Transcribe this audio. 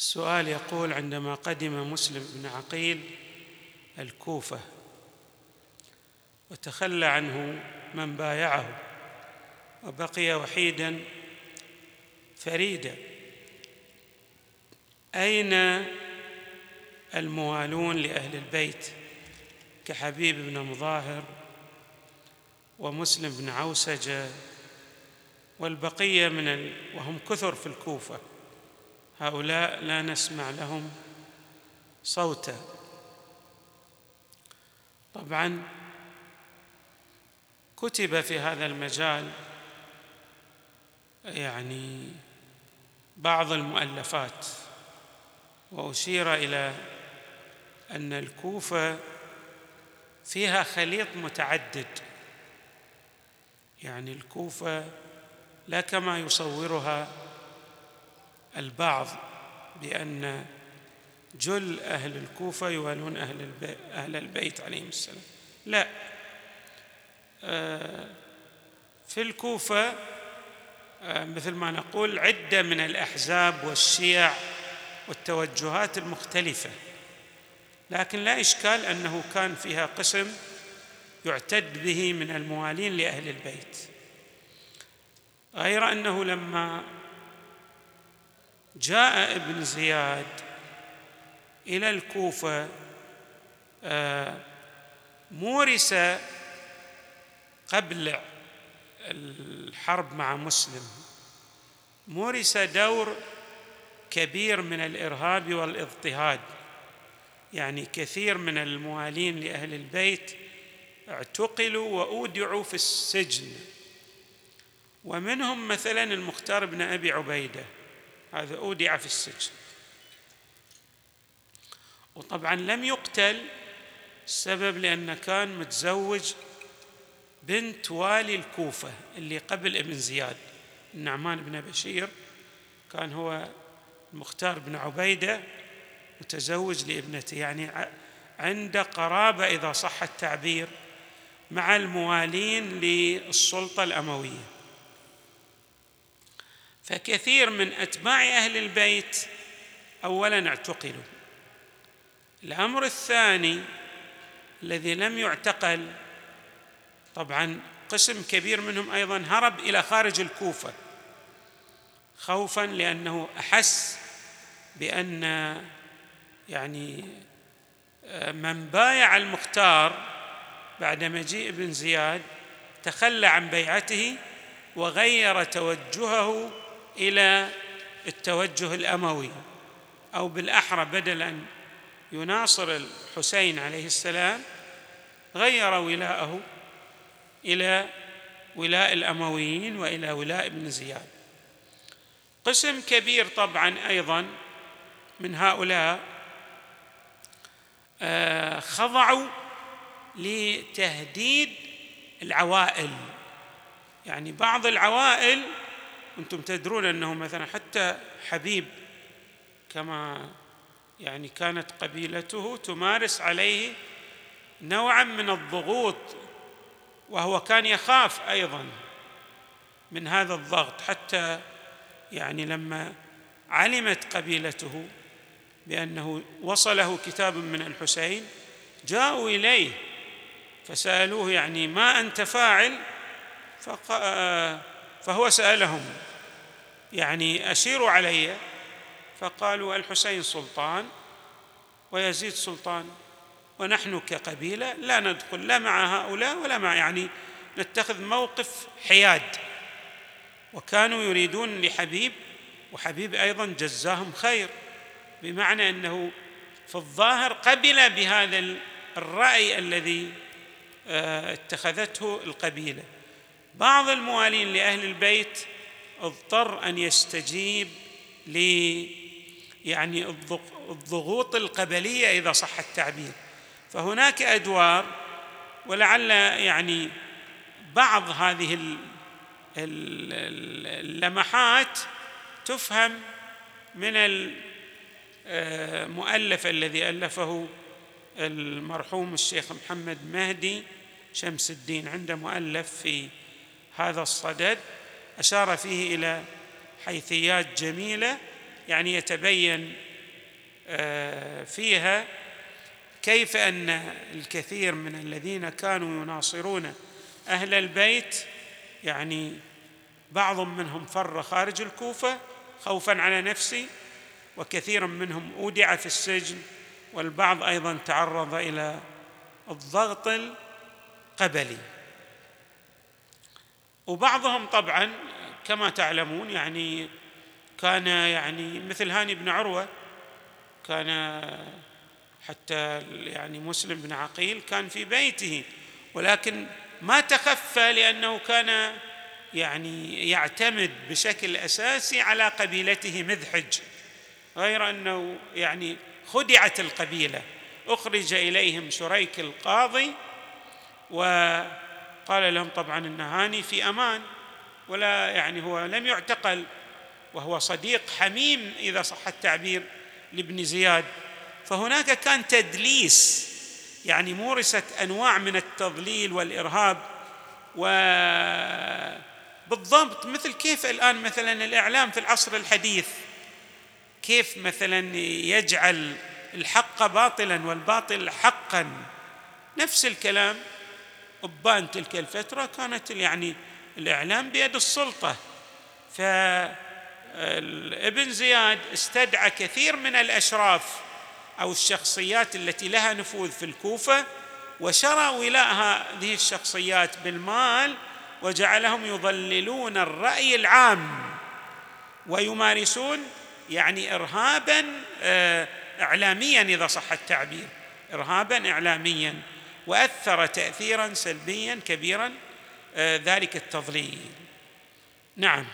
السؤال يقول عندما قدم مسلم بن عقيل الكوفة وتخلى عنه من بايعه وبقي وحيدا فريدا أين الموالون لأهل البيت كحبيب بن مظاهر ومسلم بن عوسجة والبقية من ال... وهم كثر في الكوفة؟ هؤلاء لا نسمع لهم صوتا. طبعا كتب في هذا المجال يعني بعض المؤلفات وأشير إلى أن الكوفة فيها خليط متعدد. يعني الكوفة لا كما يصورها البعض بأن جل أهل الكوفة يوالون أهل البيت, أهل البيت عليهم السلام. لا. آه، في الكوفة آه، مثل ما نقول عدة من الأحزاب والشيع والتوجهات المختلفة. لكن لا إشكال أنه كان فيها قسم يعتد به من الموالين لأهل البيت. غير أنه لما جاء ابن زياد إلى الكوفة آه، مورس قبل الحرب مع مسلم. مورس دور كبير من الإرهاب والاضطهاد. يعني كثير من الموالين لأهل البيت اعتقلوا وأودعوا في السجن. ومنهم مثلا المختار بن أبي عبيدة. هذا أودع في السجن. وطبعا لم يقتل السبب لأنه كان متزوج بنت والي الكوفة اللي قبل ابن زياد. النعمان بن بشير كان هو المختار بن عبيدة متزوج لابنته. يعني عنده قرابة إذا صح التعبير مع الموالين للسلطة الأموية. فكثير من أتباع أهل البيت أولا اعتقلوا. الأمر الثاني الذي لم يعتقل طبعا قسم كبير منهم أيضا هرب إلى خارج الكوفة خوفا لأنه أحس بأن يعني من بايع المختار بعد مجيء ابن زياد تخلى عن بيعته وغير توجهه إلى التوجه الأموي أو بالأحرى بدل ان يناصر الحسين عليه السلام غير ولاءه إلى ولاء الأمويين وإلى ولاء ابن زياد. قسم كبير طبعا أيضا من هؤلاء آه، خضعوا لتهديد العوائل. يعني بعض العوائل أنتم تدرون أنه مثلا حتى حبيب كما يعني كانت قبيلته تمارس عليه نوعا من الضغوط وهو كان يخاف أيضا من هذا الضغط. حتى يعني لما علمت قبيلته بأنه وصله كتاب من الحسين جاءوا إليه فسألوه يعني ما أنت فاعل؟ فهو سألهم يعني اشيروا علي فقالوا الحسين سلطان ويزيد سلطان ونحن كقبيلة لا ندخل لا مع هؤلاء ولا مع يعني نتخذ موقف حياد. وكانوا يريدون لحبيب وحبيب أيضا جزاهم خير بمعنى أنه في الظاهر قبل بهذا الرأي الذي آه، اتخذته القبيلة. بعض الموالين لأهل البيت اضطر أن يستجيب ل يعني الضغوط القبلية إذا صح التعبير. فهناك أدوار ولعل يعني بعض هذه اللمحات تفهم من المؤلف الذي ألفه المرحوم الشيخ محمد مهدي شمس الدين عنده مؤلف في هذا الصدد. أشار فيه إلى حيثيات جميلة يعني يتبين آه، فيها كيف أن الكثير من الذين كانوا يناصرون أهل البيت يعني بعض منهم فر خارج الكوفة خوفا على نفسه وكثير منهم أودع في السجن والبعض أيضا تعرض إلى الضغط القبلي. وبعضهم طبعا كما تعلمون يعني كان يعني مثل هاني بن عروة كان حتى يعني مسلم بن عقيل كان في بيته ولكن ما تخفى لأنه كان يعني يعتمد بشكل أساسي على قبيلته مذحج غير أنه يعني خدعت القبيلة. أخرج إليهم شريك القاضي وقال لهم طبعا إن هاني في أمان ولا يعني هو لم يعتقل وهو صديق حميم إذا صح التعبير لابن زياد. فهناك كان تدليس يعني مورست أنواع من التضليل والإرهاب وبالضبط مثل كيف الآن مثلا الإعلام في العصر الحديث كيف مثلا يجعل الحق باطلا والباطل حقا. نفس الكلام أبان تلك الفترة كانت يعني الإعلام بيد السلطة. فابن زياد استدعى كثير من الأشراف أو الشخصيات التي لها نفوذ في الكوفة وشرى ولاء هذه الشخصيات بالمال وجعلهم يضللون الرأي العام ويمارسون يعني إرهابا آه، إعلاميا إذا صح التعبير إرهابا إعلاميا. وأثر تأثيرا سلبيا كبيرا آه، ذلك التضليل. نعم.